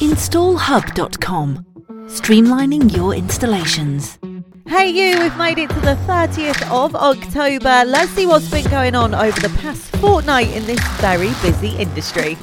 InstallHub.com. Streamlining your installations. Hey you, we've made it to the 30th of October. Let's see what's been going on over the past fortnight in this very busy industry.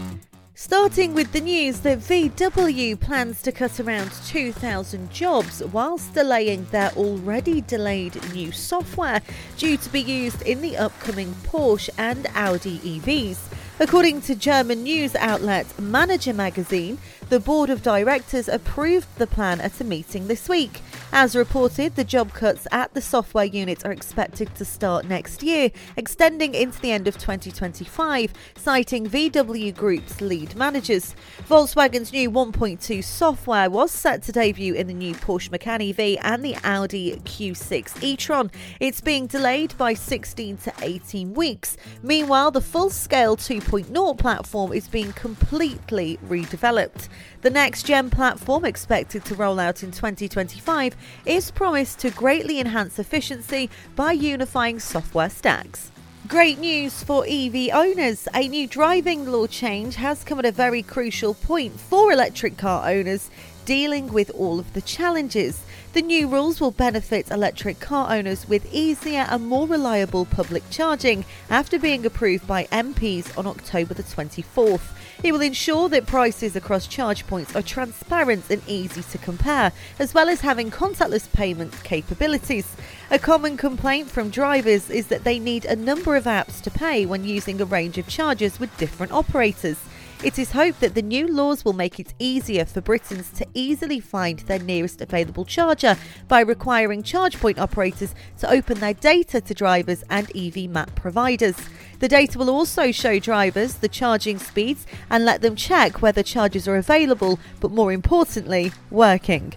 Starting with the news that VW plans to cut around 2,000 jobs whilst delaying their already delayed new software due to be used in the upcoming Porsche and Audi EVs. According to German news outlet Manager magazine, the board of directors approved the plan at a meeting this week. As reported, the job cuts at the software unit are expected to start next year, extending into the end of 2025, citing VW Group's lead managers. Volkswagen's new 1.2 software was set to debut in the new Porsche Macan EV and the Audi Q6 e-tron. It's being delayed by 16 to 18 weeks. Meanwhile, the full-scale 2.0 platform is being completely redeveloped. The next gen platform, expected to roll out in 2025, is promised to greatly enhance efficiency by unifying software stacks. Great news for EV owners. A new driving law change has come at a very crucial point for electric car owners dealing with all of the challenges. The new rules will benefit electric car owners with easier and more reliable public charging after being approved by MPs on October the 24th. It will ensure that prices across charge points are transparent and easy to compare, as well as having contactless payment capabilities. A common complaint from drivers is that they need a number of apps to pay when using a range of chargers with different operators. It is hoped that the new laws will make it easier for Britons to easily find their nearest available charger by requiring charge point operators to open their data to drivers and EV map providers. The data will also show drivers the charging speeds and let them check whether charges are available, but more importantly, working.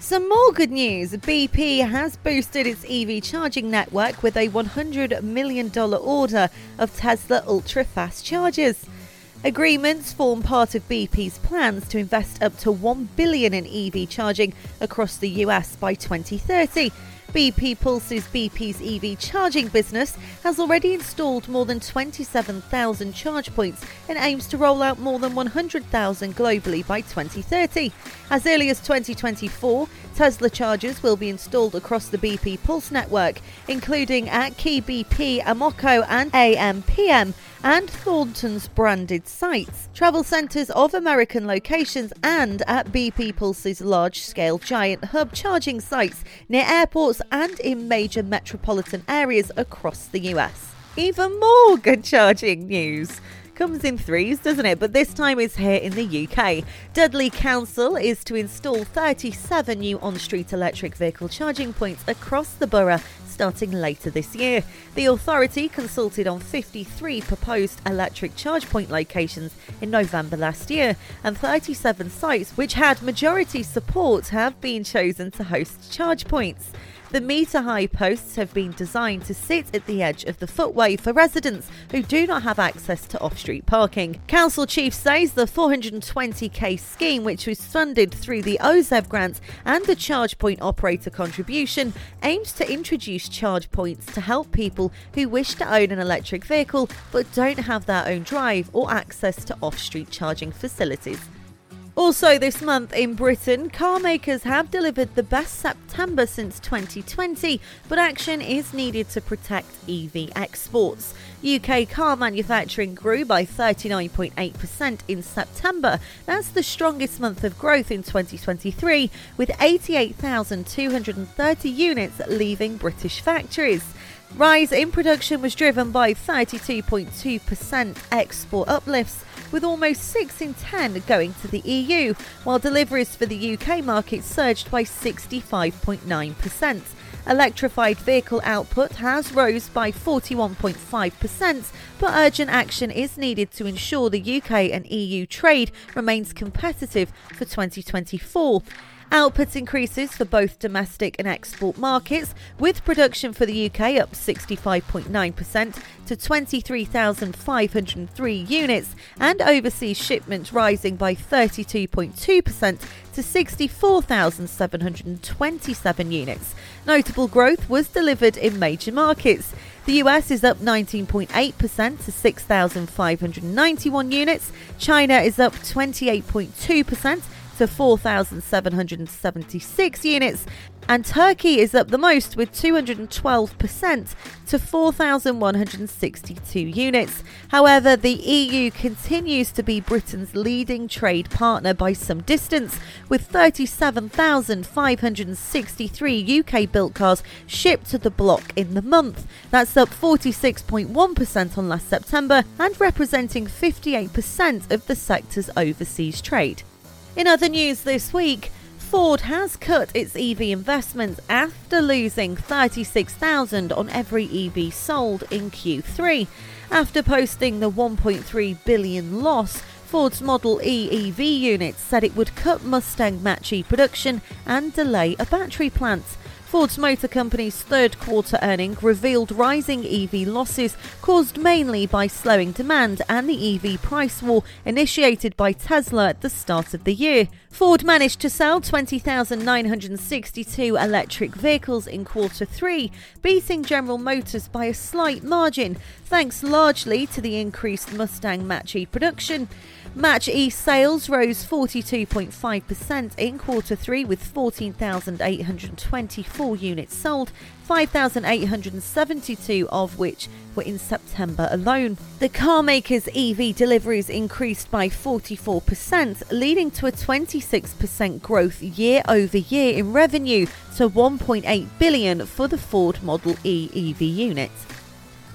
Some more good news BP has boosted its EV charging network with a $100 million order of Tesla ultra fast chargers. Agreements form part of BP's plans to invest up to 1 billion in EV charging across the US by 2030. BP Pulse's BP's EV charging business has already installed more than 27,000 charge points and aims to roll out more than 100,000 globally by 2030. As early as 2024, Tesla chargers will be installed across the BP Pulse network, including at key BP, Amoco, and AMPM and Thornton's branded sites, travel centres of American locations, and at BP Pulse's large scale giant hub charging sites near airports and in major metropolitan areas across the US. Even more good charging news comes in threes, doesn't it? But this time it's here in the UK. Dudley Council is to install 37 new on street electric vehicle charging points across the borough starting later this year. The authority consulted on 53 proposed electric charge point locations in November last year, and 37 sites which had majority support have been chosen to host charge points. The metre high posts have been designed to sit at the edge of the footway for residents who do not have access to off street parking. Council Chief says the 420k scheme, which was funded through the OZEV grant and the charge point operator contribution, aims to introduce charge points to help people who wish to own an electric vehicle but don't have their own drive or access to off street charging facilities. Also, this month in Britain, car makers have delivered the best September since 2020, but action is needed to protect EV exports. UK car manufacturing grew by 39.8% in September. That's the strongest month of growth in 2023, with 88,230 units leaving British factories. Rise in production was driven by 32.2% export uplifts, with almost 6 in 10 going to the EU, while deliveries for the UK market surged by 65.9%. Electrified vehicle output has rose by 41.5%, but urgent action is needed to ensure the UK and EU trade remains competitive for 2024. Output increases for both domestic and export markets, with production for the UK up 65.9% to 23,503 units and overseas shipments rising by 32.2% to 64,727 units. Notable growth was delivered in major markets. The US is up 19.8% to 6,591 units. China is up 28.2% to 4,776 units, and Turkey is up the most with 212% to 4,162 units. However, the EU continues to be Britain's leading trade partner by some distance, with 37,563 UK built cars shipped to the bloc in the month. That's up 46.1% on last September and representing 58% of the sector's overseas trade. In other news this week, Ford has cut its EV investments after losing 36,000 on every EV sold in Q3. After posting the 1.3 billion loss, Ford's Model E EV unit said it would cut Mustang Mach-E production and delay a battery plant. Ford's Motor Company's third quarter earning revealed rising EV losses caused mainly by slowing demand and the EV price war initiated by Tesla at the start of the year. Ford managed to sell 20,962 electric vehicles in quarter three, beating General Motors by a slight margin, thanks largely to the increased Mustang Mach E production. Mach E sales rose 42.5% in quarter three with 14,824 units sold, 5,872 of which were in September alone. The carmaker's EV deliveries increased by 44%, leading to a 26% growth year over year in revenue to 1.8 billion for the Ford Model E EV unit.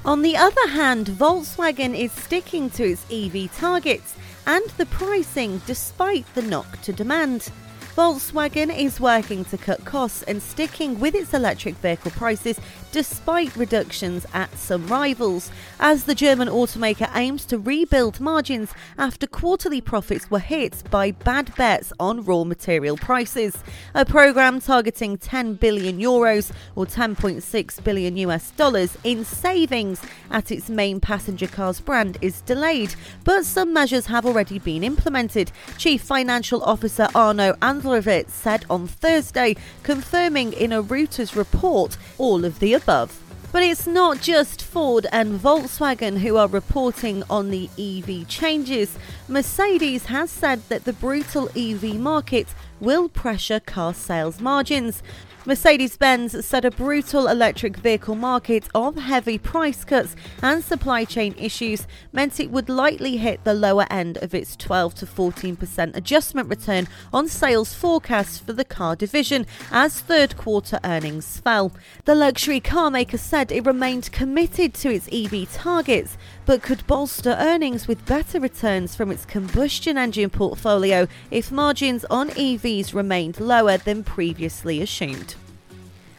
On the other hand, Volkswagen is sticking to its EV targets and the pricing despite the knock to demand. Volkswagen is working to cut costs and sticking with its electric vehicle prices despite reductions at some rivals, as the German automaker aims to rebuild margins after quarterly profits were hit by bad bets on raw material prices. A program targeting 10 billion euros or 10.6 billion US dollars in savings at its main passenger cars brand is delayed, but some measures have already been implemented. Chief Financial Officer Arno Androvitz said on Thursday, confirming in a Reuters report all of the above. But it's not just Ford and Volkswagen who are reporting on the EV changes. Mercedes has said that the brutal EV market will pressure car sales margins. Mercedes Benz said a brutal electric vehicle market of heavy price cuts and supply chain issues meant it would likely hit the lower end of its 12 to 14% adjustment return on sales forecast for the car division as third quarter earnings fell. The luxury car maker said it remained committed to its EV targets but could bolster earnings with better returns from its combustion engine portfolio if margins on EVs remained lower than previously assumed.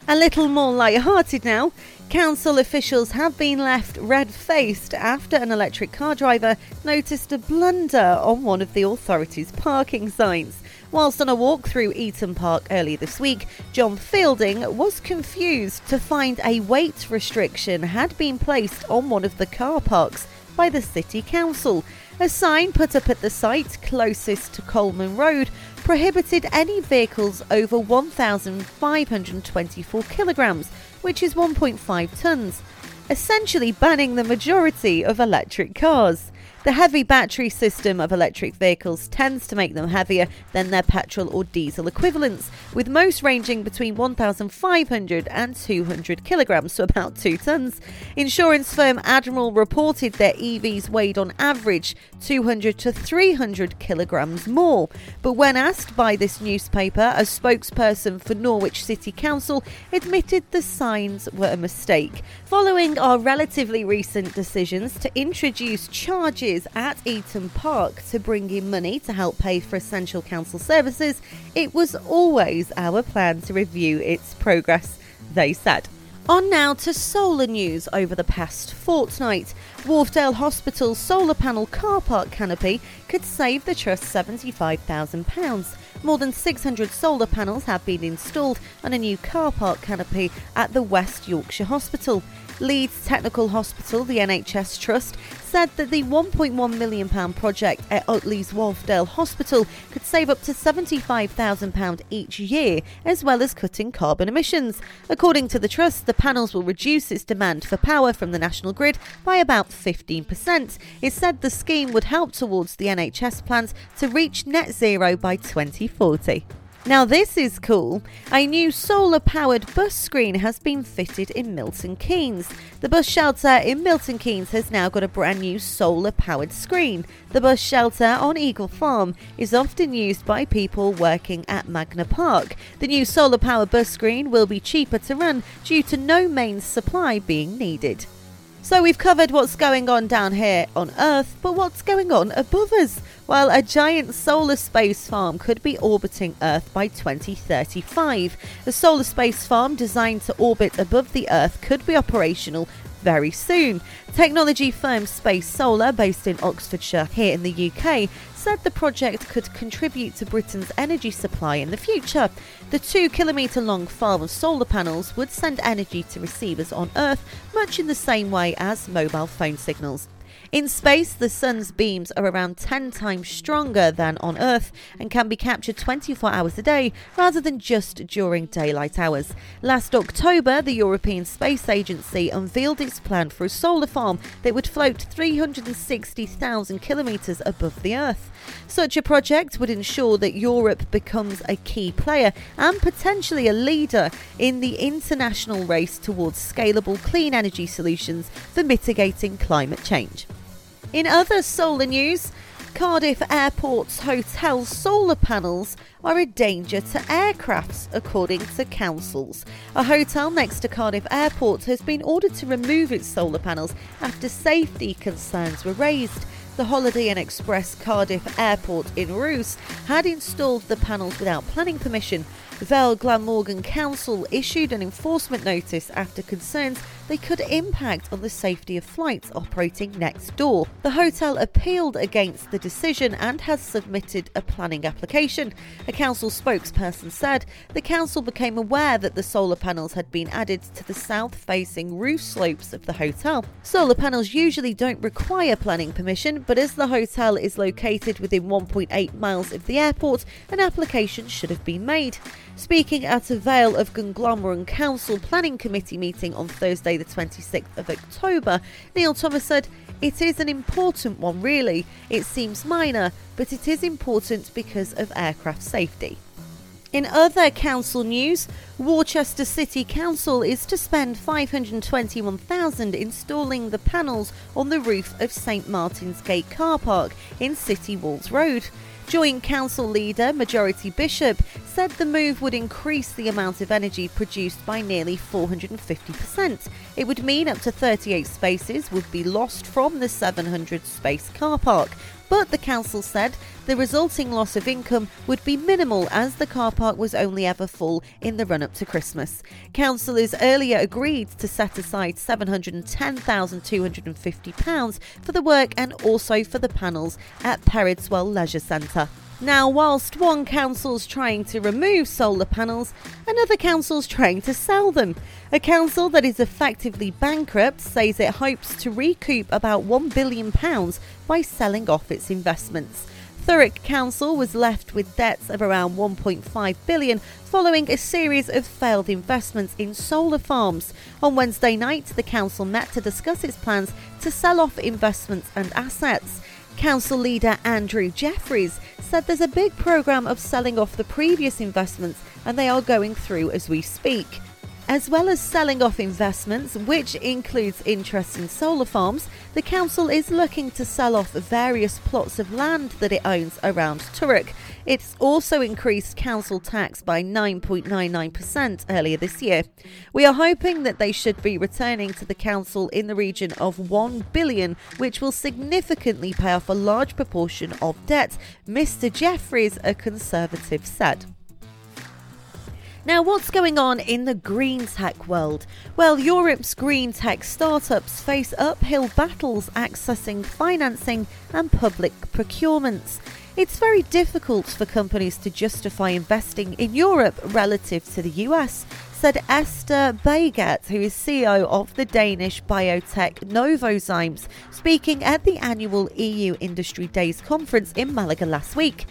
A little more light-hearted now. Council officials have been left red-faced after an electric car driver noticed a blunder on one of the authority's parking signs. Whilst on a walk through Eaton Park earlier this week, John Fielding was confused to find a weight restriction had been placed on one of the car parks by the City Council. A sign put up at the site closest to Colman Road prohibited any vehicles over 1,524 kilograms, which is 1.5 tonnes, essentially banning the majority of electric cars. The heavy battery system of electric vehicles tends to make them heavier than their petrol or diesel equivalents, with most ranging between 1,500 and 200 kilograms, so about 2 tons. Insurance firm Admiral reported their EVs weighed on average 200 to 300 kilograms more. But when asked by this newspaper, a spokesperson for Norwich City Council admitted the signs were a mistake. Following our relatively recent decisions to introduce charges at Eaton Park to bring in money to help pay for essential council services, it was always our plan to review its progress, they said. On now to solar news over the past fortnight. Wharfedale Hospital's solar panel car park canopy could save the trust £75,000. More than 600 solar panels have been installed on a new car park canopy at the West Yorkshire Hospital. Leeds Technical Hospital, the NHS Trust, said that the £1.1 million project at Otley's Wharfedale Hospital could save up to £75,000 each year, as well as cutting carbon emissions. According to the Trust, the panels will reduce its demand for power from the national grid by about 15%. It said the scheme would help towards the NHS plans to reach net zero by 2040. Now, this is cool. A new solar powered bus screen has been fitted in Milton Keynes. The bus shelter in Milton Keynes has now got a brand new solar powered screen. The bus shelter on Eagle Farm is often used by people working at Magna Park. The new solar powered bus screen will be cheaper to run due to no mains supply being needed. So we've covered what's going on down here on Earth, but what's going on above us? Well, a giant solar space farm could be orbiting Earth by 2035. The solar space farm designed to orbit above the Earth could be operational very soon. Technology firm Space Solar, based in Oxfordshire here in the UK, said the project could contribute to Britain's energy supply in the future. The two kilometre long farm of solar panels would send energy to receivers on Earth much in the same way as mobile phone signals. In space, the sun's beams are around 10 times stronger than on Earth and can be captured 24 hours a day rather than just during daylight hours. Last October, the European Space Agency unveiled its plan for a solar farm that would float 360,000 kilometres above the Earth. Such a project would ensure that Europe becomes a key player and potentially a leader in the international race towards scalable clean energy solutions for mitigating climate change. In other solar news, Cardiff Airport's hotel solar panels are a danger to aircrafts, according to councils. A hotel next to Cardiff Airport has been ordered to remove its solar panels after safety concerns were raised. The Holiday Inn Express Cardiff Airport in Rhoose had installed the panels without planning permission. Vale Glamorgan Council issued an enforcement notice after concerns they could impact on the safety of flights operating next door. The hotel appealed against the decision and has submitted a planning application. A council spokesperson said the council became aware that the solar panels had been added to the south facing roof slopes of the hotel. Solar panels usually don't require planning permission, but as the hotel is located within 1.8 miles of the airport, an application should have been made. Speaking at a Vale of Glamorgan Council Planning Committee meeting on Thursday, the 26th of October, Neil Thomas said, It is an important one, really. It seems minor, but it is important because of aircraft safety. In other council news, Worcester City Council is to spend 521,000 installing the panels on the roof of St Martin's Gate car park in City Walls Road. Joint Council leader Marjory Bishop said the move would increase the amount of energy produced by nearly 450%. It would mean up to 38 spaces would be lost from the 700 space car park, but the council said the resulting loss of income would be minimal as the car park was only ever full in the run up to Christmas. Councillors earlier agreed to set aside £710,250 for the work and also for the panels at Perdiswell Leisure Centre. Now, whilst one council's trying to remove solar panels, another council's trying to sell them. A council that is effectively bankrupt says it hopes to recoup about £1 billion by selling off its investments. Thurrock Council was left with debts of around 1.5 billion following a series of failed investments in solar farms. On Wednesday night, the council met to discuss its plans to sell off investments and assets. Council leader Andrew Jefferies said there's a big programme of selling off the previous investments and they are going through as we speak. As well as selling off investments, which includes interest in solar farms, the council is looking to sell off various plots of land that it owns around Thurrock. It's also increased council tax by 9.99% earlier this year. We are hoping that they should be returning to the council in the region of 1 billion, which will significantly pay off a large proportion of debt, Mr. Jefferies, a conservative, said. Now, what's going on in the green tech world? Well, Europe's green tech startups face uphill battles accessing financing and public procurements. It's very difficult for companies to justify investing in Europe relative to the US, said Esther Baiget, who is CEO of the Danish biotech Novozymes, speaking at the annual EU Industry Days conference in Malaga last week.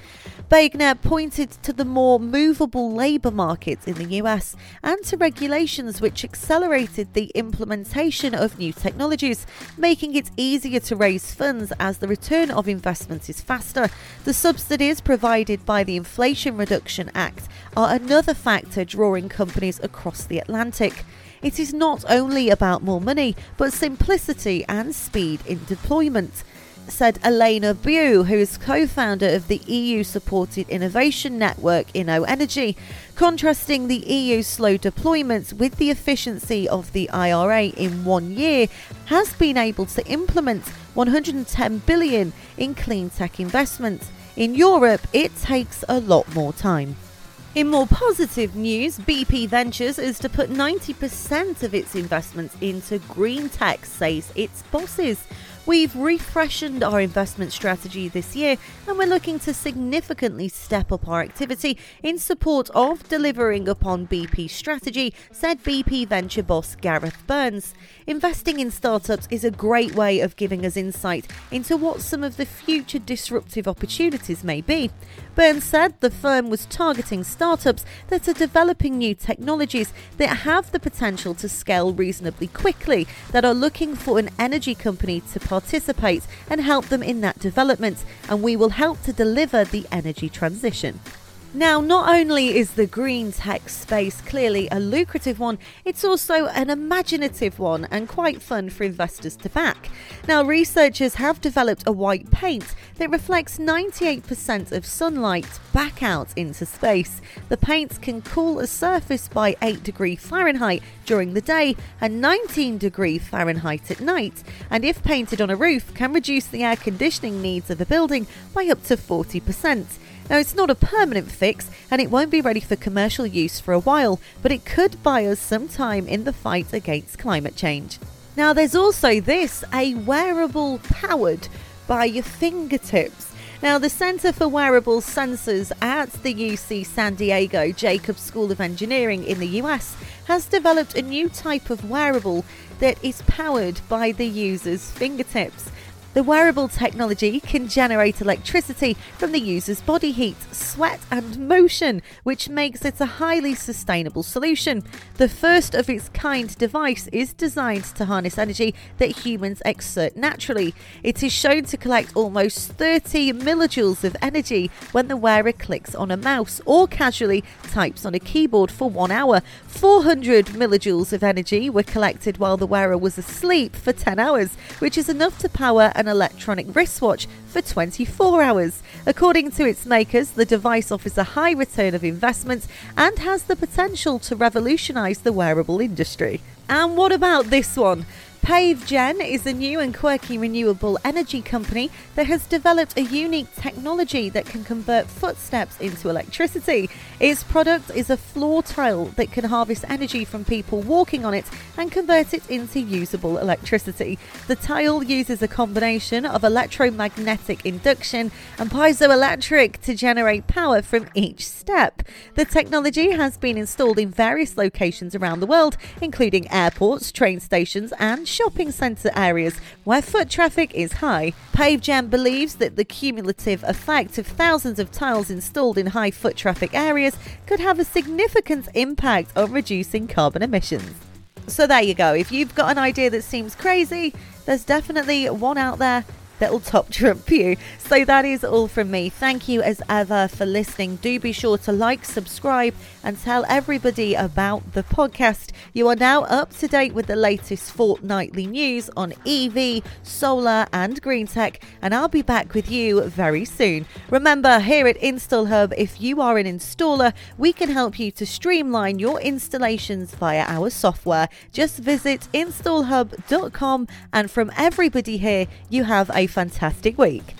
Bagner pointed to the more movable labour market in the US and to regulations which accelerated the implementation of new technologies, making it easier to raise funds as the return of investment is faster. The subsidies provided by the Inflation Reduction Act are another factor drawing companies across the Atlantic. It is not only about more money, but simplicity and speed in deployment said Elena Bou, who is co founder of the EU supported innovation network InnoEnergy, contrasting the EU's slow deployments with the efficiency of the IRA in one year, has been able to implement 110 billion in clean tech investments. In Europe, it takes a lot more time. In more positive news, BP Ventures is to put 90% of its investments into green tech, says its bosses. We've refreshened our investment strategy this year and we're looking to significantly step up our activity in support of delivering upon BP's strategy, said BP venture boss Gareth Burns. Investing in startups is a great way of giving us insight into what some of the future disruptive opportunities may be. Burns said the firm was targeting startups that are developing new technologies that have the potential to scale reasonably quickly, that are looking for an energy company to participate and help them in that development, and we will help to deliver the energy transition. Now, not only is the green tech space clearly a lucrative one, it's also an imaginative one and quite fun for investors to back. Now, researchers have developed a white paint that reflects 98% of sunlight back out into space. The paint can cool a surface by 8 degrees Fahrenheit during the day and 19 degrees Fahrenheit at night, and if painted on a roof, can reduce the air conditioning needs of a building by up to 40%. Now, it's not a permanent fix and it won't be ready for commercial use for a while, but it could buy us some time in the fight against climate change. Now, there's also this a wearable powered by your fingertips. Now, the Center for Wearable Sensors at the UC San Diego Jacobs School of Engineering in the US has developed a new type of wearable that is powered by the user's fingertips. The wearable technology can generate electricity from the user's body heat, sweat, and motion, which makes it a highly sustainable solution. The first of its kind device is designed to harness energy that humans exert naturally. It is shown to collect almost 30 millijoules of energy when the wearer clicks on a mouse or casually types on a keyboard for one hour. 400 millijoules of energy were collected while the wearer was asleep for 10 hours, which is enough to power an electronic wristwatch for 24 hours. According to its makers, the device offers a high return of investment and has the potential to revolutionize the wearable industry. And what about this one? PaveGen is a new and quirky renewable energy company that has developed a unique technology that can convert footsteps into electricity. Its product is a floor tile that can harvest energy from people walking on it and convert it into usable electricity. The tile uses a combination of electromagnetic induction and piezoelectric to generate power from each step. The technology has been installed in various locations around the world, including airports, train stations, and shopping centre areas where foot traffic is high. PaveGen believes that the cumulative effect of thousands of tiles installed in high foot traffic areas could have a significant impact on reducing carbon emissions. So there you go. If you've got an idea that seems crazy, there's definitely one out there that'll top trump you. So that is all from me. Thank you as ever for listening. Do be sure to like, subscribe, and tell everybody about the podcast. You are now up to date with the latest fortnightly news on EV, solar, and green tech, and I'll be back with you very soon. Remember, here at Install Hub, if you are an installer, we can help you to streamline your installations via our software. Just visit installhub.com, and from everybody here, you have a fantastic week.